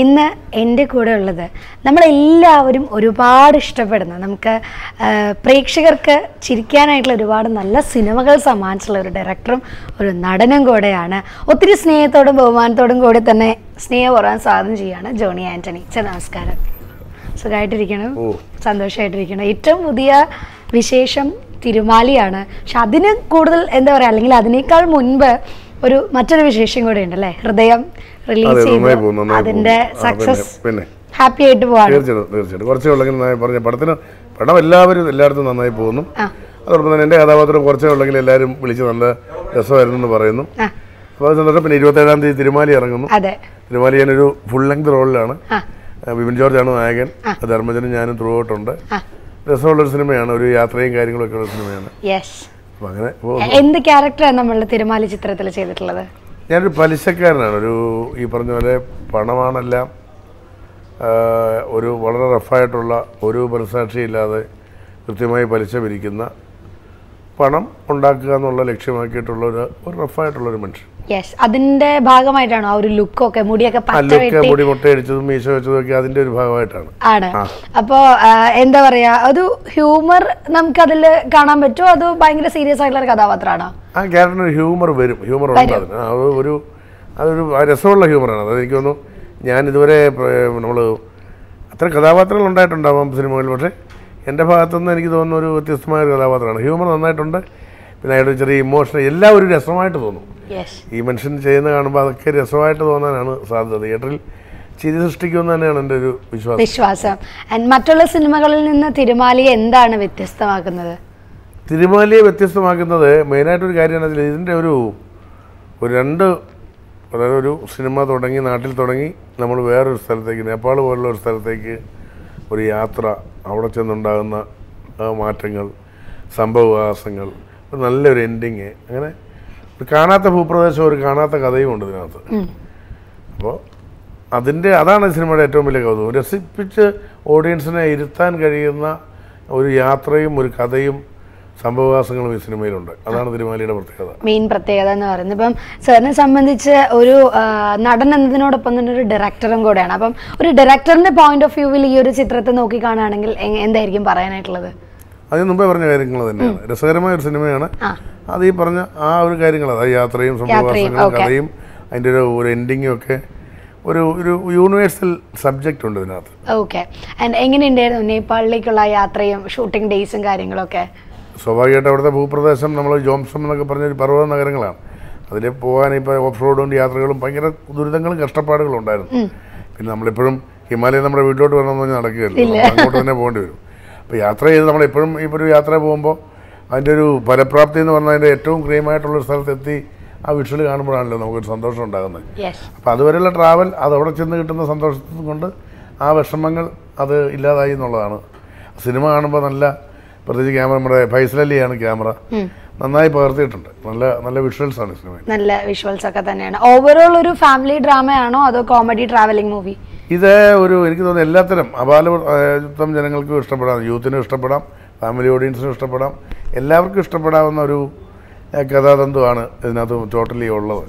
ഇന്ന് എന്റെ കൂടെ ഉള്ളത് നമ്മളെല്ലാവരും ഒരുപാട് ഇഷ്ടപ്പെടുന്ന നമുക്ക് പ്രേക്ഷകർക്ക് ചിരിക്കാനായിട്ടുള്ള ഒരുപാട് നല്ല സിനിമകൾ സമ്മാനിച്ചുള്ള ഒരു ഡയറക്ടറും ഒരു നടനും കൂടെയാണ്. ഒത്തിരി സ്നേഹത്തോടും ബഹുമാനത്തോടും കൂടി തന്നെ സ്നേഹം പറയാൻ സ്വാഗതം ചെയ്യാണ് ജോണി ആന്റണി ചെ നമസ്കാരം. സുഖമായിട്ടിരിക്കണം. സന്തോഷമായിട്ടിരിക്കണം. ഏറ്റവും പുതിയ വിശേഷം തിരുമാലിയാണ്. പക്ഷെ അതിന് കൂടുതൽ എന്താ പറയുക അല്ലെങ്കിൽ അതിനേക്കാൾ മുൻപ് ഒരു മറ്റൊരു വിശേഷം കൂടെ ഉണ്ട് അല്ലേ? ഹൃദയം റിലീസ് ചെയ്തു അതിന്റെ സക്സസ് പിന്നെ. ഹാപ്പി ആയിട്ട് പോവാണ്. തീർച്ചയായിട്ടും തീർച്ചയായിട്ടും. കുറച്ചേ ഉള്ളെങ്കിൽ നന്നായി പറഞ്ഞ. പടത്തിന് പടം എല്ലാവരും എല്ലായിടത്തും നന്നായി പോകുന്നു. അതോടൊപ്പം തന്നെ എന്റെ കഥാപാത്രം കുറച്ചേ ഉള്ളെങ്കിൽ എല്ലാവരും വിളിച്ച് നല്ല രസമായിരുന്നു എന്ന് പറയുന്നു. അപ്പൊ അപ്പോൾ അത് സന്തോഷം. പിന്നെ ഇരുപത്തേഴാം തീയതി തിരുമാലി ഇറങ്ങുന്നു. തിരുമാലി ഒരു ഫുൾ ലെങ്ത് റോളിലാണ് വിപിൻ ജോർജ് ആണ് നായകൻ. ധർമ്മജനും ഞാനും ത്രൂ ഔട്ടുണ്ട്. രസമുള്ള രസമുള്ളൊരു സിനിമയാണ്. ഒരു യാത്രയും കാര്യങ്ങളൊക്കെ ഉള്ള സിനിമയാണ്. അപ്പോൾ അങ്ങനെ പോകുന്നു എന്ത് ക്യാരക്ടറാണ് നമ്മളുടെ തിരുമാലി ചിത്രത്തിൽ ചെയ്തിട്ടുള്ളത്? ഞാനൊരു പലിശക്കാരനാണ്. ഒരു ഈ പറഞ്ഞ പോലെ പണമാണെല്ലാം ഒരു വളരെ റഫായിട്ടുള്ള ഒരു മനസാക്ഷിയില്ലാതെ കൃത്യമായി പലിശ പിരിക്കുന്ന പണം ഉണ്ടാക്കുക എന്നുള്ള ലക്ഷ്യമാക്കിയിട്ടുള്ള ഒരു റഫായിട്ടുള്ളൊരു മനുഷ്യൻ. യെസ് അതിന്റെ ഭാഗമായിട്ടാണോ ആ ഒരു ലുക്കൊക്കെ മുടിയൊക്കെ മുടി മുട്ടയടിച്ചതും മീശ വെച്ചതും ഒക്കെ അതിന്റെ ഒരു ഭാഗമായിട്ടാണ്. ആണ്. അപ്പോ എന്താ പറയാ ഒരു ഹ്യൂമർ നമുക്ക് അതിൽ കാണാൻ പറ്റുമോ? അത് ഭയങ്കര സീരിയസ് ആയിട്ടുള്ള ഒരു കഥാപാത്രമാണോ? ആ ക്യാരക്ടറിന് ഹ്യൂമർ വരും. ഹ്യൂമർ ഉണ്ട് അതിന്. അത് ഒരു അതൊരു രസമുള്ള ഹ്യൂമറാണ് ആണ്. എനിക്ക് തോന്നുന്നു ഞാൻ ഇതുവരെ നമ്മൾ അത്ര കഥാപാത്രങ്ങൾ ഉണ്ടായിട്ടുണ്ടാവാം സിനിമകളിൽ. പക്ഷേ എന്റെ ഭാഗത്തുനിന്ന് എനിക്ക് തോന്നുന്ന ഒരു വ്യത്യസ്തമായ ഒരു കഥാപാത്രമാണ്. ഹ്യൂമർ നന്നായിട്ടുണ്ട്. പിന്നെ അയാളുടെ ചെറിയ ഇമോഷൻ എല്ലാം ഒരു രസമായിട്ട് തോന്നും. ഈ മനുഷ്യൻ ചെയ്യുന്ന കാണുമ്പോൾ അതൊക്കെ രസമായിട്ട് തോന്നാനാണ് സാധ്യത. തിയേറ്ററിൽ ചിരി സൃഷ്ടിക്കുമെന്ന് തന്നെയാണ് എന്റെ ഒരു വിശ്വാസം. വിശ്വാസം. മറ്റുള്ള സിനിമകളിൽ നിന്ന് തിരുമാലിയെ എന്താണ് വ്യത്യസ്തമാക്കുന്നത്? തിരുമാലിയെ വ്യത്യസ്തമാക്കുന്നത് മെയിനായിട്ടൊരു കാര്യമാണ് ഇതിന്റെ ഒരു ഒരു രണ്ട് അതായത് ഒരു സിനിമ തുടങ്ങി നാട്ടിൽ തുടങ്ങി നമ്മൾ വേറൊരു സ്ഥലത്തേക്ക് നേപ്പാൾ പോലുള്ള ഒരു സ്ഥലത്തേക്ക് ഒരു യാത്ര അവിടെ ചെന്നുണ്ടാകുന്ന മാറ്റങ്ങൾ സംഭവവികാസങ്ങൾ നല്ലൊരു എൻഡിങ് അങ്ങനെ ഒരു കാണാത്ത ഭൂപ്രദേശം ഒരു കാണാത്ത കഥയും ഉണ്ട് ഇതിനകത്ത്. അപ്പോൾ അതിന്റെ അതാണ് സിനിമയുടെ ഏറ്റവും വലിയ കൗതുകം. രസിപ്പിച്ച് ഓഡിയൻസിനെ ഇരുത്താൻ കഴിയുന്ന ഒരു യാത്രയും ഒരു കഥയും സംഭവവാസങ്ങളും ഈ സിനിമയിലുണ്ട്. അതാണ് തിരുമാലിയുടെ പ്രത്യേകത. മെയിൻ പ്രത്യേകത എന്ന് പറയുന്നത്. ഇപ്പം സാറിനെ സംബന്ധിച്ച് ഒരു നടൻ എന്നതിനോടൊപ്പം തന്നെ ഒരു ഡയറക്ടറും കൂടെയാണ്. അപ്പം ഒരു ഡയറക്ടറിന്റെ പോയിന്റ് ഓഫ് വ്യൂവിൽ ഈ ഒരു ചിത്രത്തെ നോക്കി കാണുകയാണെങ്കിൽ എന്തായിരിക്കും പറയാനായിട്ടുള്ളത്? അതിന് മുമ്പേ പറഞ്ഞ കാര്യങ്ങൾ തന്നെയാണ്. രസകരമായ ഒരു സിനിമയാണ്. അത് ഈ പറഞ്ഞ ആ ഒരു കാര്യങ്ങൾ അതായത് യാത്രയും സംഭവവാസങ്ങളും okay. കഥയും അതിന്റെ ഒരു ഒരു എൻഡിങ്ങും ഒക്കെ ഒരു ഒരു യൂണിവേഴ്സൽ സബ്ജക്റ്റ് ഉണ്ട് ഇതിനകത്ത്. ഓക്കെ. എങ്ങനെയുണ്ടായിരുന്നു നേപ്പാളിലേക്കുള്ള യാത്രയും ഷൂട്ടിംഗ് ഡേയ്സും കാര്യങ്ങളൊക്കെ? സ്വാഭാവികമായിട്ട് അവിടുത്തെ ഭൂപ്രദേശം നമ്മൾ ജോംസം എന്നൊക്കെ പറഞ്ഞ ഒരു പർവത നഗരങ്ങളാണ്. അതിൽ പോകാൻ ഇപ്പോൾ ഓഫ് റോഡും യാത്രകളും ഭയങ്കര ദുരിതങ്ങളും കഷ്ടപ്പാടുകളും ഉണ്ടായിരുന്നു. പിന്നെ നമ്മളിപ്പോഴും ഹിമാലയം നമ്മുടെ വീട്ടിലോട്ട് വരണമെന്ന് പറഞ്ഞാൽ നടക്കുകയല്ലോ. അങ്ങോട്ട് തന്നെ പോകേണ്ടി വരും. അപ്പോൾ യാത്ര ചെയ്ത് നമ്മളെപ്പോഴും ഇപ്പോൾ ഒരു യാത്ര പോകുമ്പോൾ അതിന്റെ ഒരു ഫലപ്രാപ്തി എന്ന് പറഞ്ഞാൽ അതിന്റെ ഏറ്റവും ക്രീമായിട്ടുള്ള സ്ഥലത്തെത്തി ആ വിഷ്വൽ കാണുമ്പോഴാണല്ലോ നമുക്കൊരു സന്തോഷം ഉണ്ടാകുന്നത്. അപ്പോൾ അതുവരെയുള്ള ട്രാവൽ അതവിടെ ചെന്ന് കിട്ടുന്ന സന്തോഷത്തിൽ കൊണ്ട് ആ വിഷമങ്ങൾ അത് ഇല്ലാതായി എന്നുള്ളതാണ്. സിനിമ കാണുമ്പോൾ നല്ല പ്രത്യേകിച്ച് ക്യാമറ നമ്മുടെ ഫൈസലലിയാണ് ക്യാമറ. നന്നായി പകർത്തിയിട്ടുണ്ട്. നല്ല നല്ല വിഷ്വൽസ് ആണ് സിനിമ നല്ല വിഷ്വൽസ് ഒക്കെ തന്നെയാണ്. ഓവറോൾ ഒരു ഫാമിലി ഡ്രാമയാണോ അതോ കോമഡി ട്രാവലിംഗ് മൂവി ഇത് ഒരു എനിക്ക് തോന്നുന്നു എല്ലാത്തരം അപാലവൃത്തം ജനങ്ങൾക്കും ഇഷ്ടപ്പെടാം യൂത്തിനും ഇഷ്ടപ്പെടാം ഫാമിലി ഓഡിയൻസിനും ഇഷ്ടപ്പെടാം എല്ലാവർക്കും ഇഷ്ടപ്പെടാവുന്ന ഒരു കഥാതന്തുവാണ് ഇതിനകത്ത് ടോട്ടലി ഉള്ളത്.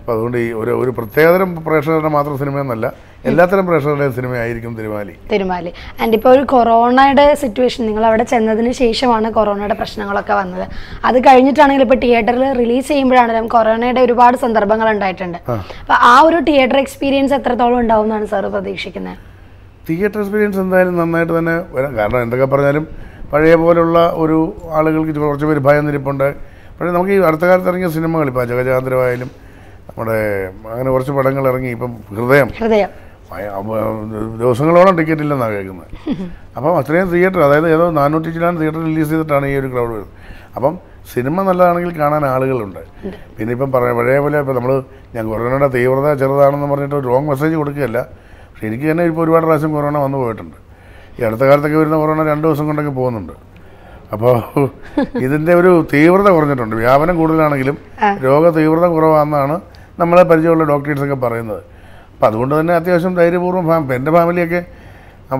അപ്പോൾ അതുകൊണ്ട് ഈ ഒരു ഒരു പ്രത്യേകതരം പ്രേക്ഷകരുടെ മാത്രം സിനിമയെന്നല്ല എല്ലാത്തരം പ്രേക്ഷകരുടെയും സിനിമയായിരിക്കും തിരുമാലി. തിരുമാലി. ആൻഡ് ഇപ്പോൾ ഒരു കൊറോണയുടെ സിറ്റുവേഷൻ നിങ്ങൾ അവിടെ ചെന്നതിന് ശേഷമാണ് കൊറോണയുടെ പ്രശ്നങ്ങളൊക്കെ വന്നത്. അത് കഴിഞ്ഞിട്ടാണെങ്കിൽ ഇപ്പോൾ തിയേറ്ററിൽ റിലീസ് ചെയ്യുമ്പോഴാണെങ്കിലും കൊറോണയുടെ ഒരുപാട് സന്ദർഭങ്ങൾ ഉണ്ടായിട്ടുണ്ട്. അപ്പോൾ ആ ഒരു തിയേറ്റർ എക്സ്പീരിയൻസ് എത്രത്തോളം ഉണ്ടാവും എന്നാണ് സാർ പ്രതീക്ഷിക്കുന്നത് തിയേറ്റർ എക്സ്പീരിയൻസ് എന്തായാലും നന്നായിട്ട് തന്നെ വരാം. കാരണം എന്തൊക്കെ പറഞ്ഞാലും പഴയ പോലുള്ള ഒരു ആളുകൾക്ക് കുറച്ച് പേര് ഭയം നിരിപ്പുണ്ട് പക്ഷേ നമുക്ക് ഈ അടുത്ത കാലത്ത് ഇറങ്ങിയ സിനിമകൾ ഇപ്പോൾ ജഗജാന്തരമായാലും നമ്മുടെ അങ്ങനെ കുറച്ച് പടങ്ങൾ ഇറങ്ങി ഇപ്പം ഹൃദയം. ഹൃദയം. ദിവസങ്ങളോളം ടിക്കറ്റ് ഇല്ലെന്നാണ് കേൾക്കുന്നത് അപ്പം അത്രയും തിയേറ്റർ അതായത് ഏതോ നാനൂറ്റി ചില്ലാൻ തിയേറ്റർ റിലീസ് ചെയ്തിട്ടാണ് ഈ ഒരു ക്രൗഡ് വരുന്നത്. അപ്പം സിനിമ നല്ലതാണെങ്കിൽ കാണാൻ ആളുകളുണ്ട്. പിന്നെ ഇപ്പം പറയാം പഴയ പോലെ ഇപ്പം നമ്മൾ ഞാൻ കൊറോണയുടെ തീവ്രത ചെറുതാണെന്ന് പറഞ്ഞിട്ട് റോങ് മെസ്സേജ് കൊടുക്കുകയല്ല. പക്ഷെ എനിക്ക് തന്നെ ഇപ്പോൾ ഒരുപാട് പ്രാവശ്യം കൊറോണ വന്നു പോയിട്ടുണ്ട്. ഈ അടുത്ത കാലത്തൊക്കെ വരുന്ന കൊറോണ രണ്ട് ദിവസം കൊണ്ടൊക്കെ പോകുന്നുണ്ട്. അപ്പോൾ ഇതിന്റെ ഒരു തീവ്രത കുറഞ്ഞിട്ടുണ്ട്. വ്യാപനം കൂടുതലാണെങ്കിലും രോഗ തീവ്രത കുറവാണെന്നാണ് നമ്മളെ പരിചയമുള്ള ഡോക്ടേഴ്സൊക്കെ പറയുന്നത്. അപ്പം അതുകൊണ്ട് തന്നെ അത്യാവശ്യം ധൈര്യപൂർവം ഫാം എന്റെ ഫാമിലിയൊക്കെ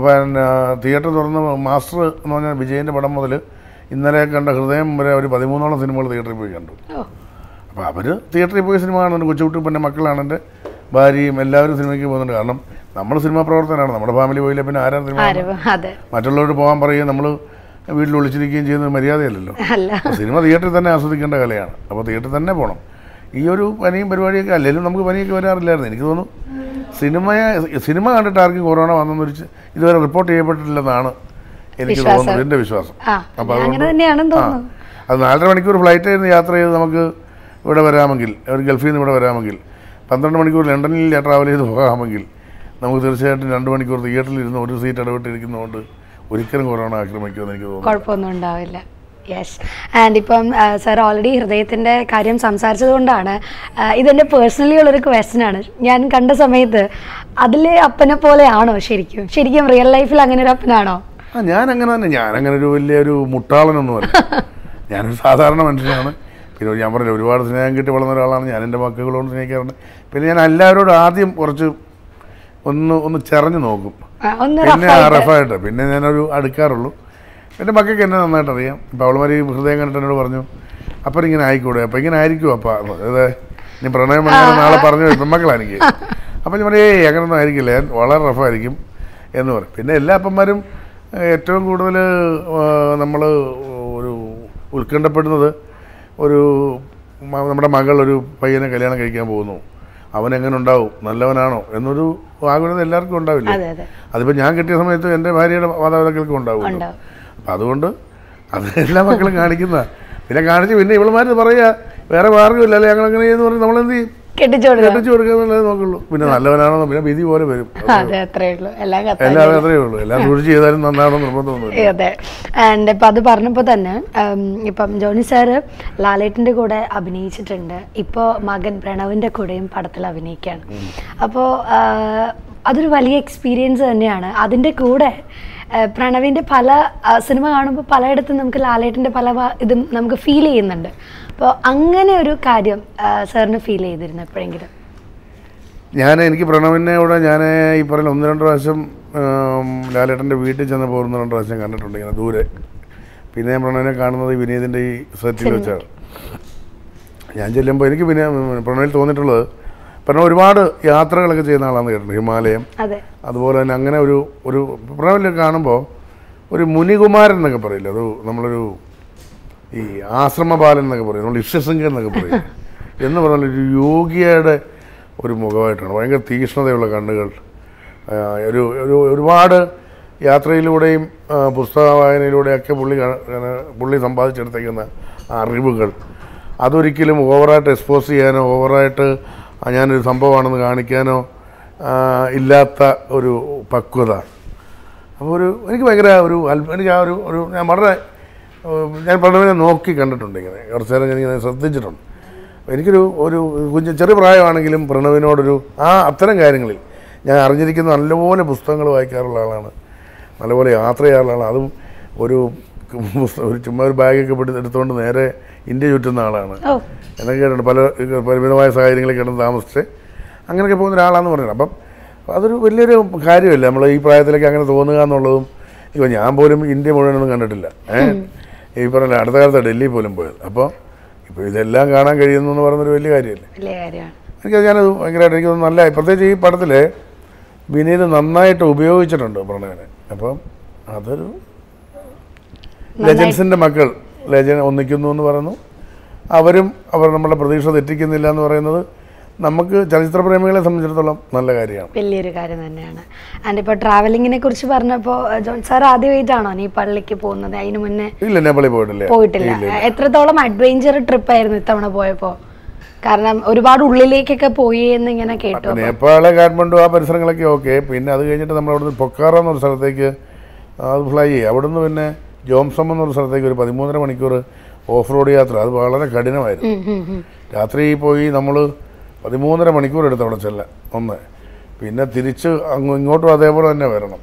പിന്നെ തിയേറ്റർ തുറന്ന് മാസ്റ്റർ എന്ന് പറഞ്ഞാൽ വിജയന്റെ പടം മുതൽ ഇന്നലെ കണ്ട ഹൃദയം വരെ ഒരു പതിമൂന്നോളം സിനിമകൾ തിയേറ്ററിൽ പോയി കണ്ടു. അപ്പോൾ അവർ തിയേറ്ററിൽ പോയി സിനിമ കാണുന്നുണ്ട് കൊച്ചുകുട്ടി പിന്നെ മക്കളാണ് എന്റെ ഭാര്യയും എല്ലാവരും സിനിമയ്ക്ക് പോകുന്നുണ്ട്. കാരണം നമ്മൾ സിനിമാ പ്രവർത്തനമാണ് നമ്മുടെ ഫാമിലി പോയില്ല പിന്നെ സിനിമ ആരും അതെ. മറ്റുള്ളവർ പോകാൻ പറയുകയും നമ്മൾ വീട്ടിൽ ഒളിച്ചിരിക്കുകയും ചെയ്യുന്നത് മര്യാദയല്ലല്ലോ. സിനിമ തിയേറ്ററിൽ തന്നെ ആസ്വദിക്കേണ്ട കലയാണ്. അപ്പോൾ തിയേറ്ററിൽ തന്നെ പോകണം. ഈ ഒരു പനിയും പരിപാടിയൊക്കെ അല്ലെങ്കിലും നമുക്ക് പനിയൊക്കെ വരാറില്ലായിരുന്നു. എനിക്ക് തോന്നുന്നു സിനിമയെ സിനിമ കണ്ടിട്ട് ആർക്കും കൊറോണ വന്നെന്നൊരു വെച്ച് ഇതുവരെ റിപ്പോർട്ട് ചെയ്യപ്പെട്ടിട്ടില്ലെന്നാണ് എനിക്ക് തോന്നുന്നത്. എന്റെ വിശ്വാസം. അപ്പൊ അപ്പോൾ അതുകൊണ്ട് അത് നാലര മണിക്കൂർ ഫ്ലൈറ്റ് ആയിരുന്നു യാത്ര ചെയ്ത് നമുക്ക് ഇവിടെ വരാമെങ്കിൽ ഒരു ഗൾഫിൽ നിന്ന് ഇവിടെ വരാമെങ്കിൽ പന്ത്രണ്ട് മണിക്കൂർ ലണ്ടനിൽ ട്രാവൽ ചെയ്ത് പോകാമെങ്കിൽ നമുക്ക് തീർച്ചയായിട്ടും രണ്ട് മണിക്കൂർ തിയേറ്ററിൽ ഇരുന്ന് ഒരു സീറ്റ് ഇടപെട്ടിരിക്കുന്നതുകൊണ്ട് ഒരിക്കലും കൊറോണ ആക്രമിക്കുമെന്ന് എനിക്ക് തോന്നുന്നു. കുഴപ്പമൊന്നും ഉണ്ടാവില്ല. യെസ് ആൻഡ് ഇപ്പം സാർ ഓൾറെഡി ഹൃദയത്തിന്റെ കാര്യം സംസാരിച്ചത് കൊണ്ടാണ് ഇതെന്റെ പേഴ്സണലി ഉള്ളൊരു ക്വസ്റ്റൻ ആണ്. ഞാൻ കണ്ട സമയത്ത് അതിലെ അപ്പനെ പോലെയാണോ ശരിക്കും? ശരിക്കും റിയൽ ലൈഫിൽ അങ്ങനെ ഒരു അപ്പനാണോ? ആ ഞാൻ അങ്ങനെ തന്നെ. ഞാൻ അങ്ങനെ ഒരു വലിയൊരു മുട്ടാളനൊന്നുമല്ല ഞാനൊരു സാധാരണ മനുഷ്യനാണ്. പിന്നെ ഞാൻ പറഞ്ഞില്ല ഒരുപാട് സ്നേഹം കിട്ടി വളർന്ന ഒരാളാണ്. ഞാൻ എന്റെ മക്കളോട് സ്നേഹിക്കാറുണ്ട്. പിന്നെ ഞാൻ എല്ലാവരോടും ആദ്യം കുറച്ച് ഒന്ന് ഒന്ന് ചെറഞ്ഞു നോക്കും. പിന്നെ. റഫായിട്ട് പിന്നെ ഞാനൊരു അടുക്കാറുള്ളൂ. എന്റെ മക്കൾക്ക് എന്നെ നന്നായിട്ട് അറിയാം. ഇപ്പോൾ അവളുമാർ ഹൃദയം കണ്ടിട്ട് എന്നോട് പറഞ്ഞു അപ്പം ഇങ്ങനെ ആയിക്കൂടെ? അപ്പം ഇങ്ങനെ ആയിരിക്കും അപ്പം? അതായത് നീ പ്രണയം അങ്ങനെ നാളെ പറഞ്ഞു പെൺമക്കളാണ് എനിക്ക്. അപ്പം ഞാൻ പറയും ഏയ് അങ്ങനൊന്നും ആയിരിക്കില്ല. ഞാൻ വളരെ റഫായിരിക്കും എന്ന് പറയും. പിന്നെ എല്ലാ അപ്പന്മാരും ഏറ്റവും കൂടുതൽ നമ്മൾ ഒരു ഉത്കണ്ഠപ്പെടുന്നത് ഒരു നമ്മുടെ മകൾ ഒരു പയ്യനെ കല്യാണം കഴിക്കാൻ പോകുന്നു. അവൻ എങ്ങനെ ഉണ്ടാവും? നല്ലവനാണോ? എന്നൊരു ആഗ്രഹം എല്ലാവർക്കും ഉണ്ടാവില്ല? അതെ അതെ. അതിപ്പോൾ ഞാൻ കിട്ടിയ സമയത്ത് എന്റെ ഭാര്യയുടെ മാതാപിതാക്കൾക്കും ഉണ്ടാവും ഉണ്ടാവും. അപ്പം അതുകൊണ്ട് അത് എല്ലാ മക്കളും കാണിക്കുന്ന പിന്നെ കാണിച്ച് പിന്നെ ഇവളുമാർ പറയുക വേറെ മാർഗമില്ല അല്ലെ ഞങ്ങൾ അങ്ങനെ എന്ന് പറഞ്ഞ് നമ്മളെന്ത് ചെയ്യും? കെട്ടിച്ചു കെട്ടിച്ചു നോക്കുള്ളൂ. പിന്നെ നല്ലവനാണോ പിന്നെ വിധി പോലെ വരും. അതെ അത്രേ ഉള്ളൂ. എല്ലാം എല്ലാം സൂക്ഷിച്ച് ചെയ്താലും നന്നാണോ നിർബന്ധമൊന്നുമില്ല അതെ. ആൻഡ് ഇപ്പം അത് പറഞ്ഞപ്പോൾ തന്നെ ഇപ്പം ജോണി സാറ് ലാലേട്ടിന്റെ കൂടെ അഭിനയിച്ചിട്ടുണ്ട്. ഇപ്പോൾ മകൻ പ്രണവിന്റെ കൂടെയും പടത്തിൽ അഭിനയിക്കുകയാണ്. അപ്പോൾ അതൊരു വലിയ എക്സ്പീരിയൻസ് തന്നെയാണ്. അതിന്റെ കൂടെ പ്രണവിന്റെ പല സിനിമ കാണുമ്പോൾ പലയിടത്തും നമുക്ക് ലാലേട്ടന്റെ പല ഇതും നമുക്ക് ഫീൽ ചെയ്യുന്നുണ്ട്. അപ്പോൾ അങ്ങനെ ഒരു കാര്യം സാറിന് ഫീൽ ചെയ്തിരുന്നു എപ്പോഴെങ്കിലും? ഞാൻ എനിക്ക് പ്രണവിനെ പ്രണവിനോട് ഞാൻ ഈ പറയുന്ന ഒന്ന് രണ്ട് പ്രാവശ്യം ലാലേട്ടന്റെ വീട്ടിൽ ചെന്ന് പോകുന്ന രണ്ട് പ്രാവശ്യം കണ്ടിട്ടുണ്ട് ഇങ്ങനെ ദൂരെ. പിന്നെ ഞാൻ പ്രണവിനെ കാണുന്നത് വിനീതിന്റെ ഈ സെറ്റിൽ വെച്ചാണ്. ഞാൻ ചെല്ലുമ്പോൾ എനിക്ക് പിന്നെ പ്രണവിൽ തോന്നിയിട്ടുള്ളത് പ്രണവ് ഒരുപാട് യാത്രകളൊക്കെ ചെയ്യുന്ന ആളാണെന്ന് കേട്ടിട്ടുണ്ട് ഹിമാലയം. അതെ. അതുപോലെ തന്നെ അങ്ങനെ ഒരു ഒരു പ്രണവിൽ കാണുമ്പോൾ ഒരു മുനികുമാരൻ എന്നൊക്കെ പറയില്ല ഒരു നമ്മളൊരു ഈ ആശ്രമപാലൻ എന്നൊക്കെ പറയും നമ്മൾ ഇഷ്യസംഖ്യ എന്നൊക്കെ പറയും. എന്ന് പറഞ്ഞാൽ ഒരു യോഗിയുടെ ഒരു മുഖമായിട്ടാണ്. ഭയങ്കര തീക്ഷ്ണതയുള്ള കണ്ണുകൾ. ഒരു ഒരു ഒരുപാട് യാത്രയിലൂടെയും പുസ്തക വായനയിലൂടെയൊക്കെ പുള്ളി പുള്ളി സമ്പാദിച്ചെടുത്തേക്കുന്ന അറിവുകൾ. അതൊരിക്കലും ഓവറായിട്ട് എക്സ്പോസ് ചെയ്യാനോ ഓവറായിട്ട് ഞാനൊരു സംഭവമാണെന്ന് കാണിക്കാനോ ഇല്ലാത്ത ഒരു പക്വത. അപ്പോൾ ഒരു എനിക്ക് ഭയങ്കര ഒരു അത്ഭുതം എനിക്ക് ആ ഒരു ഒരു ഞാൻ വളരെ ഞാൻ പ്രണവിനെ നോക്കി കണ്ടിട്ടുണ്ട് ഇങ്ങനെ. കുറച്ച് നേരം ഞാനിങ്ങനെ ശ്രദ്ധിച്ചിട്ടുണ്ട്. എനിക്കൊരു ഒരു കുഞ്ഞ് ചെറിയ പ്രായമാണെങ്കിലും പ്രണവിനോടൊരു ആ അത്തരം കാര്യങ്ങളിൽ ഞാൻ അറിഞ്ഞിരിക്കുന്ന നല്ലപോലെ പുസ്തകങ്ങൾ വായിക്കാറുള്ള ആളാണ്. നല്ലപോലെ യാത്ര ചെയ്യാറുള്ള ആളാണ്. അതും ഒരു ഒരു ചുമ്മാ ഒരു ബാഗൊക്കെ എടുത്തുകൊണ്ട് നേരെ ഇന്ത്യ ചുറ്റുന്ന ആളാണ്. എന്നൊക്കെ കേട്ടിട്ടുണ്ട്. പല പരിമിതമായ സാഹചര്യങ്ങളിൽ കിടന്ന് താമസിച്ച് അങ്ങനെയൊക്കെ പോകുന്ന ഒരാളാന്ന് പറഞ്ഞത് അപ്പം അതൊരു വലിയൊരു കാര്യമല്ല? നമ്മൾ ഈ പ്രായത്തിലേക്ക് അങ്ങനെ തോന്നുക എന്നുള്ളതും ഇപ്പം ഞാൻ പോലും ഇന്ത്യ മുഴുവനൊന്നും കണ്ടിട്ടില്ല. ഏഹ് ഈ പറഞ്ഞ അടുത്ത കാലത്ത് ഡൽഹി പോലും പോയത്. അപ്പോൾ ഇപ്പോൾ ഇതെല്ലാം കാണാൻ കഴിയുന്നു എന്ന് പറയുന്നൊരു വലിയ കാര്യമല്ലേ? വലിയ കാര്യമാണ്. എനിക്ക് ഞാനത് ഭയങ്കരമായിട്ട് എനിക്ക് നല്ല പ്രത്യേകിച്ച് ഈ പടത്തിൽ വിനീത് നന്നായിട്ട് ഉപയോഗിച്ചിട്ടുണ്ട് പ്രണയനെ. അപ്പം അതൊരു ലെജൻസിന്റെ മക്കൾ. ലെജൻ ഒന്നിക്കുന്നു എന്ന് പറയുന്നു. അവരും അവർ നമ്മുടെ പ്രതീക്ഷ തെറ്റിക്കുന്നില്ല എന്ന് പറയുന്നത് നമുക്ക് ചലച്ചിത്ര പ്രേമികളെ സംബന്ധിച്ചിടത്തോളം നല്ല കാര്യമാണ്. വലിയൊരു കാര്യം തന്നെയാണ്. ആൻഡ് ഇപ്പോൾ ട്രാവലിങ്ങിനെ കുറിച്ച് പറഞ്ഞപ്പോൾ ജോൺ സാർ ആദ്യമായിട്ടാണോ നീ പള്ളിക്ക് പോകുന്നത്? അതിന് മുന്നേ ഇല്ല നേപ്പാളിൽ പോയിട്ടില്ല. പോയിട്ടില്ല. എത്രത്തോളം അഡ്വഞ്ചർ ട്രിപ്പ് ആയിരുന്നു ഇത്തവണ പോയപ്പോൾ കാരണം ഒരുപാട് ഉള്ളിലേക്കൊക്കെ പോയി എന്ന് ഇങ്ങനെ കേട്ടു നേപ്പാൾ കാഠ്മണ്ഡു ആ പരിസരങ്ങളൊക്കെ ഓക്കെ പിന്നെ അത് കഴിഞ്ഞിട്ട് നമ്മൾ അവിടുന്ന് പൊക്കാറ എന്നൊരു സ്ഥലത്തേക്ക് അത് ഫ്ലൈ ചെയ്യും. അവിടുന്ന് പിന്നെ ജോംസം എന്നൊരു സ്ഥലത്തേക്ക് ഒരു പതിമൂന്നര മണിക്കൂർ ഓഫ് റോഡ് യാത്ര. അത് വളരെ കഠിനമായിരുന്നു. രാത്രി പോയി നമ്മൾ പതിമൂന്നര മണിക്കൂർ എടുത്ത് അവിടെ ചെല്ല ഒന്ന്. പിന്നെ തിരിച്ച് അങ്ങ് ഇങ്ങോട്ടും അതേപോലെ തന്നെ വരണം.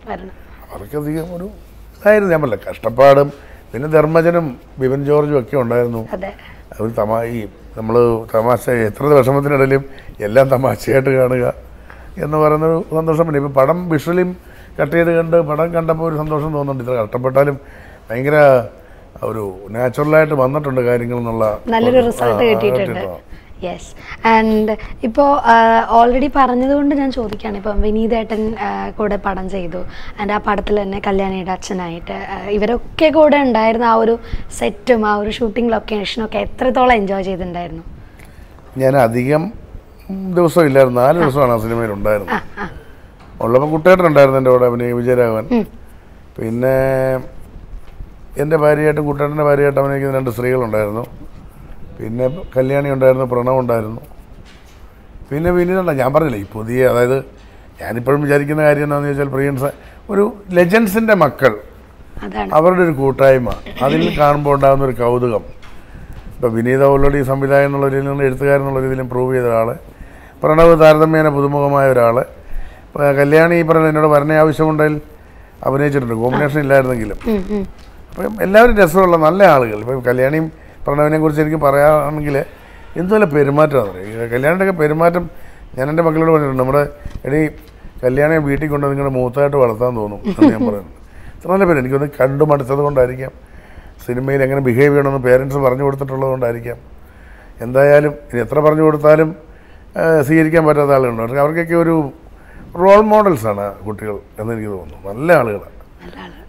അതൊക്കെ അധികം ഒരു ഇതായിരുന്നു. ഞാൻ പറഞ്ഞില്ല കഷ്ടപ്പാടും പിന്നെ ധർമ്മജനും ബിപിൻ ജോർജും ഒക്കെ ഉണ്ടായിരുന്നു. ഒരു തമാ ഈ നമ്മൾ തമാശ എത്ര വിഷമത്തിനിടയിലും എല്ലാം തമാശയായിട്ട് കാണുക എന്ന് പറയുന്നൊരു സന്തോഷം പിന്നെ ഇപ്പം പടം വിഷ്വലും കട്ട് ചെയ്ത് കണ്ട് പടം കണ്ടപ്പോൾ ഒരു സന്തോഷം തോന്നുന്നുണ്ട്. ഇത്ര കഷ്ടപ്പെട്ടാലും ഭയങ്കര ഒരു നാച്ചുറലായിട്ട് വന്നിട്ടുണ്ട് കാര്യങ്ങൾ എന്നുള്ള നല്ലൊരു റിസൾട്ട് കിട്ടിയിട്ടുണ്ട്. യെസ് ആൻഡ് ഇപ്പോൾ ഓൾറെഡി പറഞ്ഞതുകൊണ്ട് ഞാൻ ചോദിക്കുകയാണ്. ഇപ്പം വിനീതേട്ടൻ ഏട്ടൻ കൂടെ പടം ചെയ്തു. ആൻഡ് ആ പടത്തിൽ തന്നെ കല്യാണിയുടെ അച്ഛനായിട്ട് ഇവരൊക്കെ കൂടെ ഉണ്ടായിരുന്ന ആ ഒരു സെറ്റും ആ ഒരു ഷൂട്ടിംഗ് ലൊക്കേഷനും ഒക്കെ എത്രത്തോളം എൻജോയ് ചെയ്തിട്ടുണ്ടായിരുന്നു? ഞാൻ അധികം ദിവസം ഇല്ലായിരുന്നു. നാല് ദിവസമാണ് ആ സിനിമയിൽ ഉണ്ടായിരുന്നത്. ഉള്ളപ്പോൾ കുട്ടേട്ടനുണ്ടായിരുന്നു എന്റെ കൂടെ അഭിനയ വിജയരാഘവൻ. പിന്നെ എന്റെ ഭാര്യയായിട്ടും കുട്ടേട്ടന്റെ ഭാര്യയായിട്ടും അഭിനയിക്കുന്ന രണ്ട് സ്ത്രീകളുണ്ടായിരുന്നു. പിന്നെ കല്യാണി ഉണ്ടായിരുന്നു പ്രണവ് ഉണ്ടായിരുന്നു. പിന്നെ പിന്നീടുണ്ട ഞാൻ പറഞ്ഞില്ലേ ഈ പുതിയ അതായത് ഞാനിപ്പോഴും വിചാരിക്കുന്ന കാര്യം എന്താണെന്ന് ചോദിച്ചാൽ പ്രിയൻസ് ഒരു ലെജൻസിന്റെ മക്കൾ അവരുടെ ഒരു കൂട്ടായ്മ. അതിൽ കാണുമ്പോൾ ഉണ്ടാകുന്ന ഒരു കൗതുകം. ഇപ്പോൾ വിനീത ഓൾറെഡി സംവിധായകൻ എന്നുള്ള രീതിയിൽ നിന്ന് എഴുത്തുകാരൻ എന്നുള്ള രീതിയിലും പ്രൂവ് ചെയ്ത ഒരാൾ പ്രണവ് താരതമ്യേന പുതുമുഖമായ ഒരാൾ കല്യാണി ഈ പറഞ്ഞ എന്നോട് വരണ ആവശ്യമുണ്ടെങ്കിൽ അഭിനയിച്ചിട്ടുണ്ട്. കോമ്പിനേഷൻ ഇല്ലായിരുന്നെങ്കിലും. അപ്പം എല്ലാവരും രസമുള്ള നല്ല ആളുകൾ. ഇപ്പം കല്യാണിയും പ്രണവിനെ കുറിച്ച് എനിക്ക് പറയുകയാണെങ്കിൽ എന്തുമല്ല പെരുമാറ്റമാണ് പറയുക? പെരുമാറ്റം ഞാൻ എന്റെ മക്കളോട് പറഞ്ഞിട്ടുണ്ട്. നമ്മുടെ എടീ കല്യാണിയെ വീട്ടിൽ കൊണ്ട് നിങ്ങളുടെ മൂത്തായിട്ട് വളർത്താൻ തോന്നും എന്ന് ഞാൻ പറയുന്നത്. നല്ല പേര്. എനിക്കൊന്ന് കണ്ടു മടുത്തത് കൊണ്ടായിരിക്കാം. സിനിമയിൽ എങ്ങനെ ബിഹേവ് ചെയ്യണമെന്ന് പേരൻസ് പറഞ്ഞു കൊടുത്തിട്ടുള്ളത് കൊണ്ടായിരിക്കാം. എന്തായാലും ഇനി എത്ര പറഞ്ഞു കൊടുത്താലും സ്വീകരിക്കാൻ പറ്റാത്ത ആളുകളുണ്ട്. അവർക്കൊക്കെ ഒരു റോൾ മോഡൽസാണ് കുട്ടികൾ എന്ന് എനിക്ക് തോന്നുന്നു. നല്ല ആളുകളാണ്.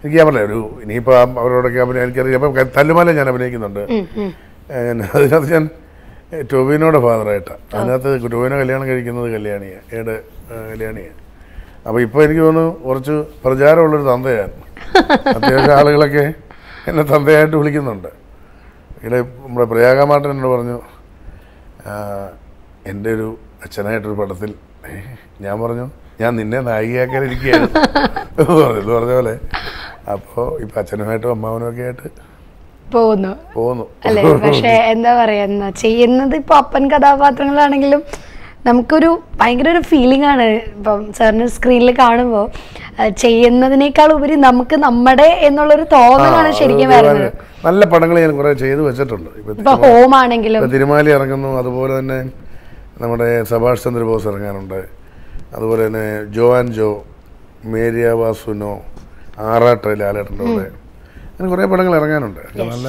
എനിക്ക് ഞാൻ പറഞ്ഞ ഒരു ഇനിയിപ്പോൾ അവരോടൊക്കെ അഭിനയം എനിക്കറിയാം ഇപ്പം തല്ലുമാല ഞാൻ അഭിനയിക്കുന്നുണ്ട്. അതിനകത്ത് ഞാൻ ടോബിനോടെ ടൊവിനോടെ ഫാദറായിട്ടാണ് അതിനകത്ത് ടോബിനെ കല്യാണം കഴിക്കുന്നത് കല്യാണിയാണ് ഏടെ കല്യാണിയാണ് അപ്പോൾ ഇപ്പോൾ എനിക്ക് തോന്നുന്നു കുറച്ച് പ്രചാരമുള്ളൊരു തന്തയാണ് അത്യാവശ്യം ആളുകളൊക്കെ എന്നെ തന്തയായിട്ട് വിളിക്കുന്നുണ്ട്. ഇവിടെ നമ്മുടെ പ്രയാഗമാട്ടൻ എന്നോട് പറഞ്ഞു എന്റെ ഒരു അച്ഛനായിട്ടൊരു പടത്തിൽ ഞാൻ പറഞ്ഞു ഞാൻ നിന്നെ നായികയാക്കാൻ ഇരിക്കുകയായിരുന്നു. എന്ന് പറഞ്ഞു പോലെ. അപ്പോൾ ഇപ്പം അച്ഛനുമായിട്ടും അമ്മാവനും ഒക്കെ ആയിട്ട് പോകുന്നു. പോകുന്നു. അല്ലേ? പക്ഷെ എന്താ പറയാ എന്നാ ചെയ്യുന്നത് ഇപ്പൊ അപ്പൻ കഥാപാത്രങ്ങളാണെങ്കിലും നമുക്കൊരു ഭയങ്കര ഒരു ഫീലിംഗ് ആണ്. ഇപ്പം സാറിന് സ്ക്രീനിൽ കാണുമ്പോൾ ചെയ്യുന്നതിനേക്കാൾ ഉപരി നമുക്ക് നമ്മുടെ എന്നുള്ളൊരു തോന്നലാണ് ശരിക്കും വരുന്നത്. നല്ല പടങ്ങൾ ഞാൻ കുറെ ചെയ്തു വെച്ചിട്ടുണ്ട്. ഇപ്പൊ ഇപ്പൊ ഹോം ആണെങ്കിലും തിരുമാലി ഇറങ്ങുന്നു. അതുപോലെ തന്നെ നമ്മുടെ സഭാഷ് ചന്ദ്രബോസ് ഇറങ്ങാനുണ്ട്. അതുപോലെ തന്നെ ജോ ആൻഡ് ജോ മേരിയ വാസുനോ ആറാട്ട് ലാലേട്ടന്റെ കൂടെ. അങ്ങനെ കുറേ പടങ്ങൾ ഇറങ്ങാനുണ്ട്. നല്ല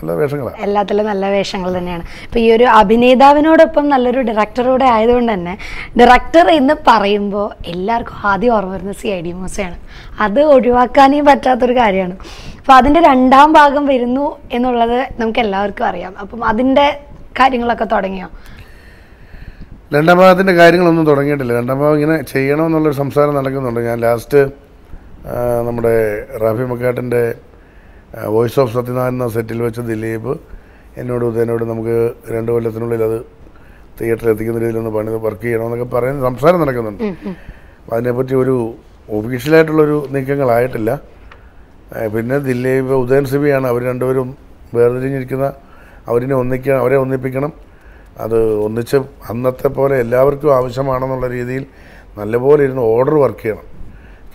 നല്ല വേഷങ്ങളാണ് എല്ലാത്തിലും നല്ല വേഷങ്ങൾ തന്നെയാണ്. ഇപ്പൊ ഈ ഒരു അഭിനേതാവിനോടൊപ്പം നല്ലൊരു ഡയറക്ടറൂടെ ആയതുകൊണ്ട് തന്നെ ഡയറക്ടർ എന്ന് പറയുമ്പോൾ എല്ലാവർക്കും ആദ്യം ഓർമ്മ വരുന്ന സി ഐ ഡി മൂസയാണ്. അത് ഒഴിവാക്കാനേ പറ്റാത്തൊരു കാര്യമാണ്. അപ്പൊ അതിന്റെ രണ്ടാം ഭാഗം വരുന്നു എന്നുള്ളത് നമുക്ക് എല്ലാവർക്കും അറിയാം. അപ്പം അതിന്റെ കാര്യങ്ങളൊക്കെ തുടങ്ങിയോ? രണ്ടാം ഭാഗത്തിന്റെ കാര്യങ്ങളൊന്നും തുടങ്ങിയിട്ടില്ല. രണ്ടാം ഭാഗം ഇങ്ങനെ ചെയ്യണമെന്നുള്ളൊരു സംസാരം നടക്കുന്നുണ്ട്. ഞാൻ ലാസ്റ്റ് നമ്മുടെ റാഫി മക്കാട്ടിന്റെ വോയിസ് ഓഫ് സത്യനാഥൻ എന്ന സെറ്റിൽ വെച്ച് ദിലീപ് എന്നോട് ഉദയനോട് നമുക്ക് രണ്ട് കൊല്ലത്തിനുള്ളിൽ അത് തിയേറ്ററിൽ എത്തിക്കുന്ന രീതിയിലൊന്ന് പണിത് വർക്ക് ചെയ്യണമെന്നൊക്കെ പറയുന്ന സംസാരം നടക്കുന്നുണ്ട്. അപ്പം അതിനെപ്പറ്റി ഒരു ഒഫീഷ്യലായിട്ടുള്ളൊരു നീക്കങ്ങളായിട്ടില്ല. പിന്നെ ദിലീപ് ഉദയൻ സിബിയാണ് അവർ രണ്ടുപേരും വേർതിരിഞ്ഞിരിക്കുന്ന അവരിനെ ഒന്നിക്കണം അവരെ ഒന്നിപ്പിക്കണം. അത് ഒന്നിച്ച് അന്നത്തെ പോലെ എല്ലാവർക്കും ആവശ്യമാണെന്നുള്ള രീതിയിൽ നല്ലപോലെ ഇരുന്ന് ഓർഡർ വർക്ക് ചെയ്യണം.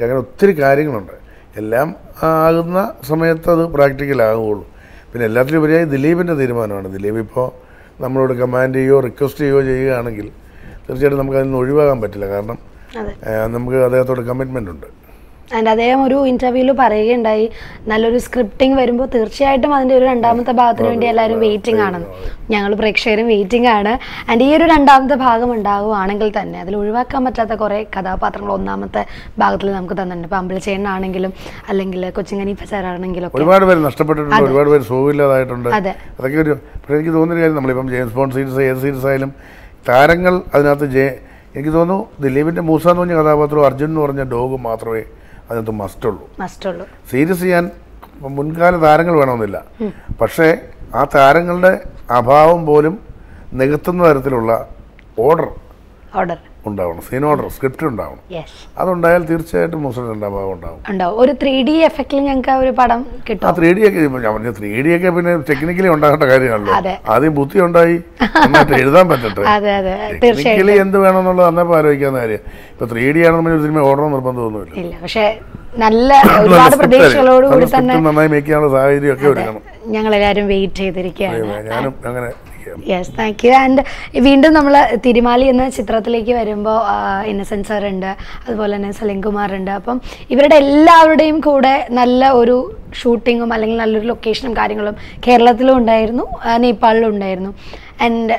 അങ്ങനെ ഒത്തിരി കാര്യങ്ങളുണ്ട്. എല്ലാം ആകുന്ന സമയത്ത് അത് പ്രാക്ടിക്കലാകുകയുള്ളൂ പിന്നെ എല്ലാത്തിലും ഉപരിയായി ദിലീപിന്റെ തീരുമാനമാണ്. ദിലീപ് ഇപ്പോൾ നമ്മളോട് കമാൻഡ് ചെയ്യുകയോ റിക്വസ്റ്റ് ചെയ്യുകയോ ചെയ്യുകയാണെങ്കിൽ തീർച്ചയായിട്ടും നമുക്ക് അതിൽ നിന്ന് ഒഴിവാകാൻ പറ്റില്ല. കാരണം നമുക്ക് അദ്ദേഹത്തോട് കമ്മിറ്റ്മെന്റ് ഉണ്ട്. ആൻഡ് അദ്ദേഹം ഒരു ഇന്റർവ്യൂവിൽ പറയുകയുണ്ടായി. നല്ലൊരു സ്ക്രിപ്റ്റിംഗ് വരുമ്പോൾ തീർച്ചയായിട്ടും അതിന്റെ ഒരു രണ്ടാമത്തെ ഭാഗത്തിന് വേണ്ടി എല്ലാവരും വെയിറ്റിംഗ് ആണ്. ഞങ്ങൾ പ്രേക്ഷകരും വെയിറ്റിംഗ് ആണ്. ആൻഡ് ഈ ഒരു രണ്ടാമത്തെ ഭാഗം ഉണ്ടാവുകയാണെങ്കിൽ തന്നെ അതിൽ ഒഴിവാക്കാൻ പറ്റാത്ത കുറേ കഥാപാത്രങ്ങൾ ഒന്നാമത്തെ ഭാഗത്തിൽ നമുക്ക് തന്നിട്ടുണ്ട്. ഇപ്പം അമ്പലച്ചേനാണെങ്കിലും അല്ലെങ്കിൽ കൊച്ചിങ്ങനി ഫസാറാണെങ്കിലും ഒരുപാട് പേര് നഷ്ടപ്പെട്ടിട്ടുണ്ട് ഒരുപാട് പേര് സുഖമില്ലാതായിട്ടുണ്ട്. അതെ. അതൊക്കെ ഒരു എനിക്ക് തോന്നുന്ന കാര്യം നമ്മളിപ്പം ജെയിംസ് ബോണ്ട് സീരീസ് ഏത് സീരീസ് ആയാലും താരങ്ങൾ അതിനകത്ത് ജെ എനിക്ക് തോന്നുന്നു ദിലീപിന്റെ മൂസ എന്ന് പറഞ്ഞ കഥാപാത്രം അർജുൻ എന്ന് പറഞ്ഞ ഡോഗ് മാത്രമേ അതിനകത്ത് മസ്റ്റുള്ളൂ. മസ്റ്റുള്ളൂ. സീരിയസ് ചെയ്യാൻ മുൻകാല താരങ്ങൾ വേണമെന്നില്ല. പക്ഷേ ആ താരങ്ങളുടെ അഭാവം പോലും നികത്തുന്ന തരത്തിലുള്ള ഓർഡർ ഓർഡർ. ഉണ്ടാവണം. ഓർഡർ സ്ക്രിപ്റ്റ് ഉണ്ടാവണം. അതുണ്ടായാൽ തീർച്ചയായിട്ടും മുസ്ലിം രണ്ടാം ഭാഗം ഉണ്ടാവും. ഒരു ത്രീ ഡി എഫക്റ്റിൽ ഞങ്ങൾക്ക് ഒരു പടം കിട്ടും. ആ ത്രീ ഡി ഒക്കെ ഞാൻ പറഞ്ഞു ത്രീ ഡി ഒക്കെ പിന്നെ ടെക്നിക്കലി ഉണ്ടാകേണ്ട കാര്യമാണല്ലോ. ആദ്യം ബുദ്ധി ഉണ്ടായി എന്നിട്ട് എഴുതാൻ പറ്റട്ടെ. ടെക്നിക്കലി എന്ത് വേണമെന്നുള്ളത് അന്നേ ആലോചിക്കാവുന്ന കാര്യം. ഇപ്പൊ ത്രീ ഡി ആണെന്ന് ഒരു സിനിമ ഓർഡർ നിർബന്ധമൊന്നുമില്ല. പക്ഷെ നല്ല ഒരുപാട് പ്രതീക്ഷകളോടുകൂടി തന്നെ നന്നായി മേക്ക് ചെയ്യാനുള്ള സാഹചര്യം ഒക്കെ ഒരുക്കണം. ഞങ്ങളെല്ലാവരും വെയിറ്റ് ചെയ്തിരിക്കുകയാണ്. ഞാനും അങ്ങനെ യെസ് താങ്ക് യു ആൻഡ് വീണ്ടും നമ്മൾ തിരുമാലി എന്ന ചിത്രത്തിലേക്ക് വരുമ്പോൾ ഇന്നസെൻസ് സാർ ഉണ്ട് അതുപോലെ തന്നെ സലീം കുമാർ ഉണ്ട്. അപ്പം ഇവരുടെ എല്ലാവരുടെയും കൂടെ നല്ല ഒരു ഷൂട്ടിങ്ങും അല്ലെങ്കിൽ നല്ലൊരു ലൊക്കേഷനും കാര്യങ്ങളും കേരളത്തിലും ഉണ്ടായിരുന്നു നേപ്പാളിലും ഉണ്ടായിരുന്നു. ആൻഡ്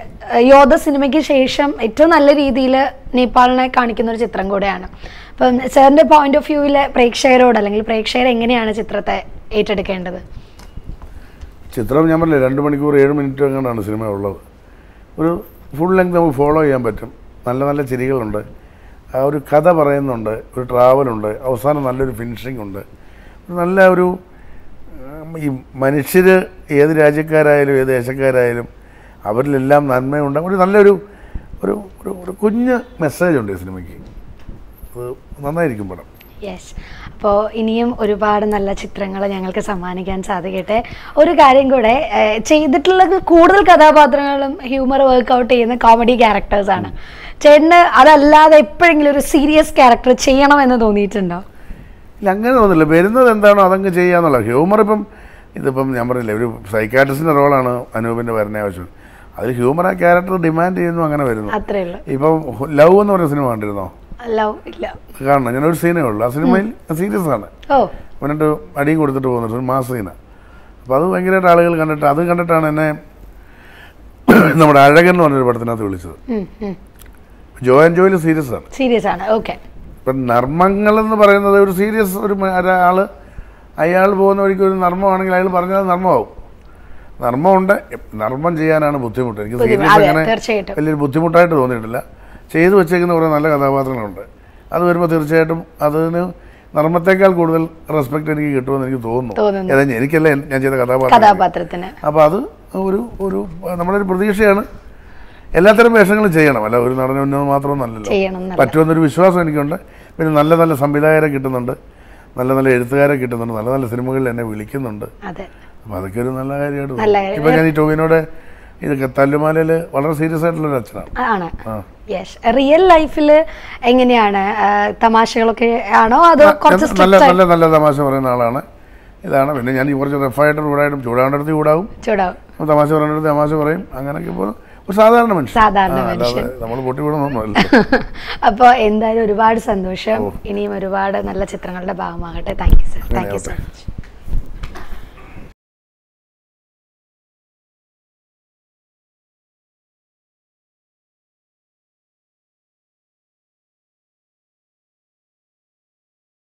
യോധ സിനിമയ്ക്ക് ശേഷം ഏറ്റവും നല്ല രീതിയിൽ നേപ്പാളിനെ കാണിക്കുന്ന ഒരു ചിത്രം കൂടെയാണ്. അപ്പം സാറിന്റെ പോയിന്റ് ഓഫ് വ്യൂവിലെ പ്രേക്ഷകരോട് അല്ലെങ്കിൽ പ്രേക്ഷകർ എങ്ങനെയാണ് ചിത്രത്തെ ഏറ്റെടുക്കേണ്ടത്? ചിത്രം ഞാൻ പറഞ്ഞില്ല രണ്ട് മണിക്കൂർ ഏഴ് മിനിറ്റ് എങ്ങാണ്ടാണ് സിനിമ ഉള്ളത്. ഒരു ഫുൾ ലെങ്ത് നമുക്ക് ഫോളോ ചെയ്യാൻ പറ്റും. നല്ല നല്ല ചിരികളുണ്ട്. ആ ഒരു കഥ പറയുന്നുണ്ട് ഒരു ട്രാവലുണ്ട് അവസാനം നല്ലൊരു ഫിനിഷിംഗ് ഉണ്ട്. നല്ല ഒരു ഈ മനുഷ്യർ ഏത് രാജ്യക്കാരായാലും ഏത് ദേശക്കാരായാലും അവരിലെല്ലാം നന്മയുണ്ട്. ഒരു നല്ലൊരു ഒരു ഒരു കുഞ്ഞ് മെസ്സേജുണ്ട് ഈ സിനിമയ്ക്ക്. അത് നന്നായിരിക്കും പടം. യെസ് അപ്പോൾ ഇനിയും ഒരുപാട് നല്ല ചിത്രങ്ങൾ ഞങ്ങൾക്ക് സമ്മാനിക്കാൻ സാധിക്കട്ടെ. ഒരു കാര്യം കൂടെ ചെയ്തിട്ടുള്ള ചെയ്തിട്ടുള്ളത് കൂടുതൽ കഥാപാത്രങ്ങളും ഹ്യൂമർ വർക്ക്ഔട്ട് ചെയ്യുന്ന കോമഡി ക്യാരക്ടേഴ്സാണ് ചേട്ടന് അതല്ലാതെ എപ്പോഴെങ്കിലും ഒരു സീരിയസ് ക്യാരക്ടർ ചെയ്യണമെന്ന് തോന്നിയിട്ടുണ്ടോ? ഇല്ല അങ്ങനെ തോന്നില്ല വരുന്നത് എന്താണോ അതങ്ങ് ചെയ്യാന്നുള്ള ഹ്യൂമർ ഇപ്പം ഇതിപ്പം ഞാൻ പറഞ്ഞില്ലേ ഒരു സൈക്കാട്രിസ്റ്റിന്റെ റോളാണ് അനൂപിന്റെ വരുന്ന ആവശ്യം. അതിൽ ഹ്യൂമർ ആ ക്യാരക്ടർ ഡിമാൻഡ് ചെയ്യുന്നു അങ്ങനെ വരുന്നു. ഇപ്പം ലവ് എന്ന് പറഞ്ഞ സിനിമ കണ്ടിരുന്നോ? കാണണം. ഞാനൊരു സീനേ ഉള്ളൂ. ആ സിനിമയിൽ സീരിയസ് ആണ്. ഓ. എന്നിട്ട് അടിയും കൊടുത്തിട്ട് പോകുന്നുണ്ട് ഒരു മാസ സീന. അപ്പോൾ അത് ഭയങ്കരമായിട്ട് ആളുകൾ കണ്ടിട്ട് അത് കണ്ടിട്ടാണ് എന്നെ നമ്മുടെ അഴകൻ എന്ന് പറഞ്ഞൊരു പടത്തിനകത്ത് വിളിച്ചത്. ജോ ആൻഡ് ജോയിൽ സീരിയസ് ആണ്. സീരിയസ് ആണ്. ഓക്കെ. ഇപ്പം നർമ്മങ്ങൾ എന്ന് പറയുന്നത് ഒരു സീരിയസ് ഒരു ഒരാൾ ഒരാൾ അയാൾ പോകുന്ന വഴിക്ക് ഒരു നർമ്മമാണെങ്കിൽ അയാൾ പറഞ്ഞാൽ നർമ്മമാവും. നർമ്മമുണ്ട്. നർമ്മം ചെയ്യാനാണ് ബുദ്ധിമുട്ട്. എനിക്ക് സീരിയസ് അങ്ങനെ വലിയൊരു ബുദ്ധിമുട്ടായിട്ട് തോന്നിയിട്ടില്ല. ചെയ്തു വെച്ചേക്കുന്ന കുറേ നല്ല കഥാപാത്രങ്ങളുണ്ട്. അത് വരുമ്പോൾ തീർച്ചയായിട്ടും അതിന് നർമ്മത്തേക്കാൾ കൂടുതൽ റെസ്പെക്ട് എനിക്ക് കിട്ടുമെന്ന് എനിക്ക് തോന്നുന്നു. ഏതായാലും ഏതാ എനിക്കല്ല ഞാൻ ചെയ്ത കഥാപാത്രം കഥാപാത്രത്തിന്. അപ്പോൾ അത് ഒരു ഒരു നമ്മുടെ ഒരു പ്രതീക്ഷയാണ്. എല്ലാത്തരം വേഷങ്ങളും ചെയ്യണം. അല്ല ഒരു നടനെ ഉന്നതം മാത്രമൊന്നല്ലല്ലോ പറ്റുമെന്നൊരു വിശ്വാസം എനിക്കുണ്ട്. പിന്നെ നല്ല നല്ല സംവിധായകരെ കിട്ടുന്നുണ്ട്. നല്ല നല്ല എഴുത്തുകാരെ കിട്ടുന്നുണ്ട്. നല്ല നല്ല സിനിമകളിൽ എന്നെ വിളിക്കുന്നുണ്ട്. അപ്പം അപ്പോൾ അതൊക്കെ ഒരു നല്ല കാര്യമായിട്ട് ഇപ്പം ഞാൻ ഈ ടോവിനോട് ഇതൊക്കെ തല്ലുമാലയിൽ വളരെ സീരിയസ് ആയിട്ടുള്ള ഒരു അച്ഛനാണ് ആണ്. യെസ് റിയൽ ലൈഫിൽ എങ്ങനെയാണ് തമാശകളൊക്കെ ആണോ അതോ കുറച്ച് നല്ല നല്ല നല്ല തമാശ പറയുന്ന ആളാണ്. ഇതാണ്. പിന്നെ ഞാൻ കുറച്ച് റഫായിട്ട് ചൂടായിട്ടും ചൂടാവേണ്ടടുത്ത് ചൂടാവും. ചൂടാവും. തമാശ പറയേണ്ടടുത്ത് തമാശ പറയും. അങ്ങനെയൊക്കെ ഇപ്പോൾ ഒരു സാധാരണ മനുഷ്യൻ. സാധാരണ മനുഷ്യൻ. നമ്മൾ പൊട്ടി വിടണമെന്നല്ല അപ്പോൾ എന്തായാലും ഒരുപാട് സന്തോഷം. ഇനിയും ഒരുപാട് നല്ല ചിത്രങ്ങളുടെ ഭാഗമാകട്ടെ. Thank you sir thank you so much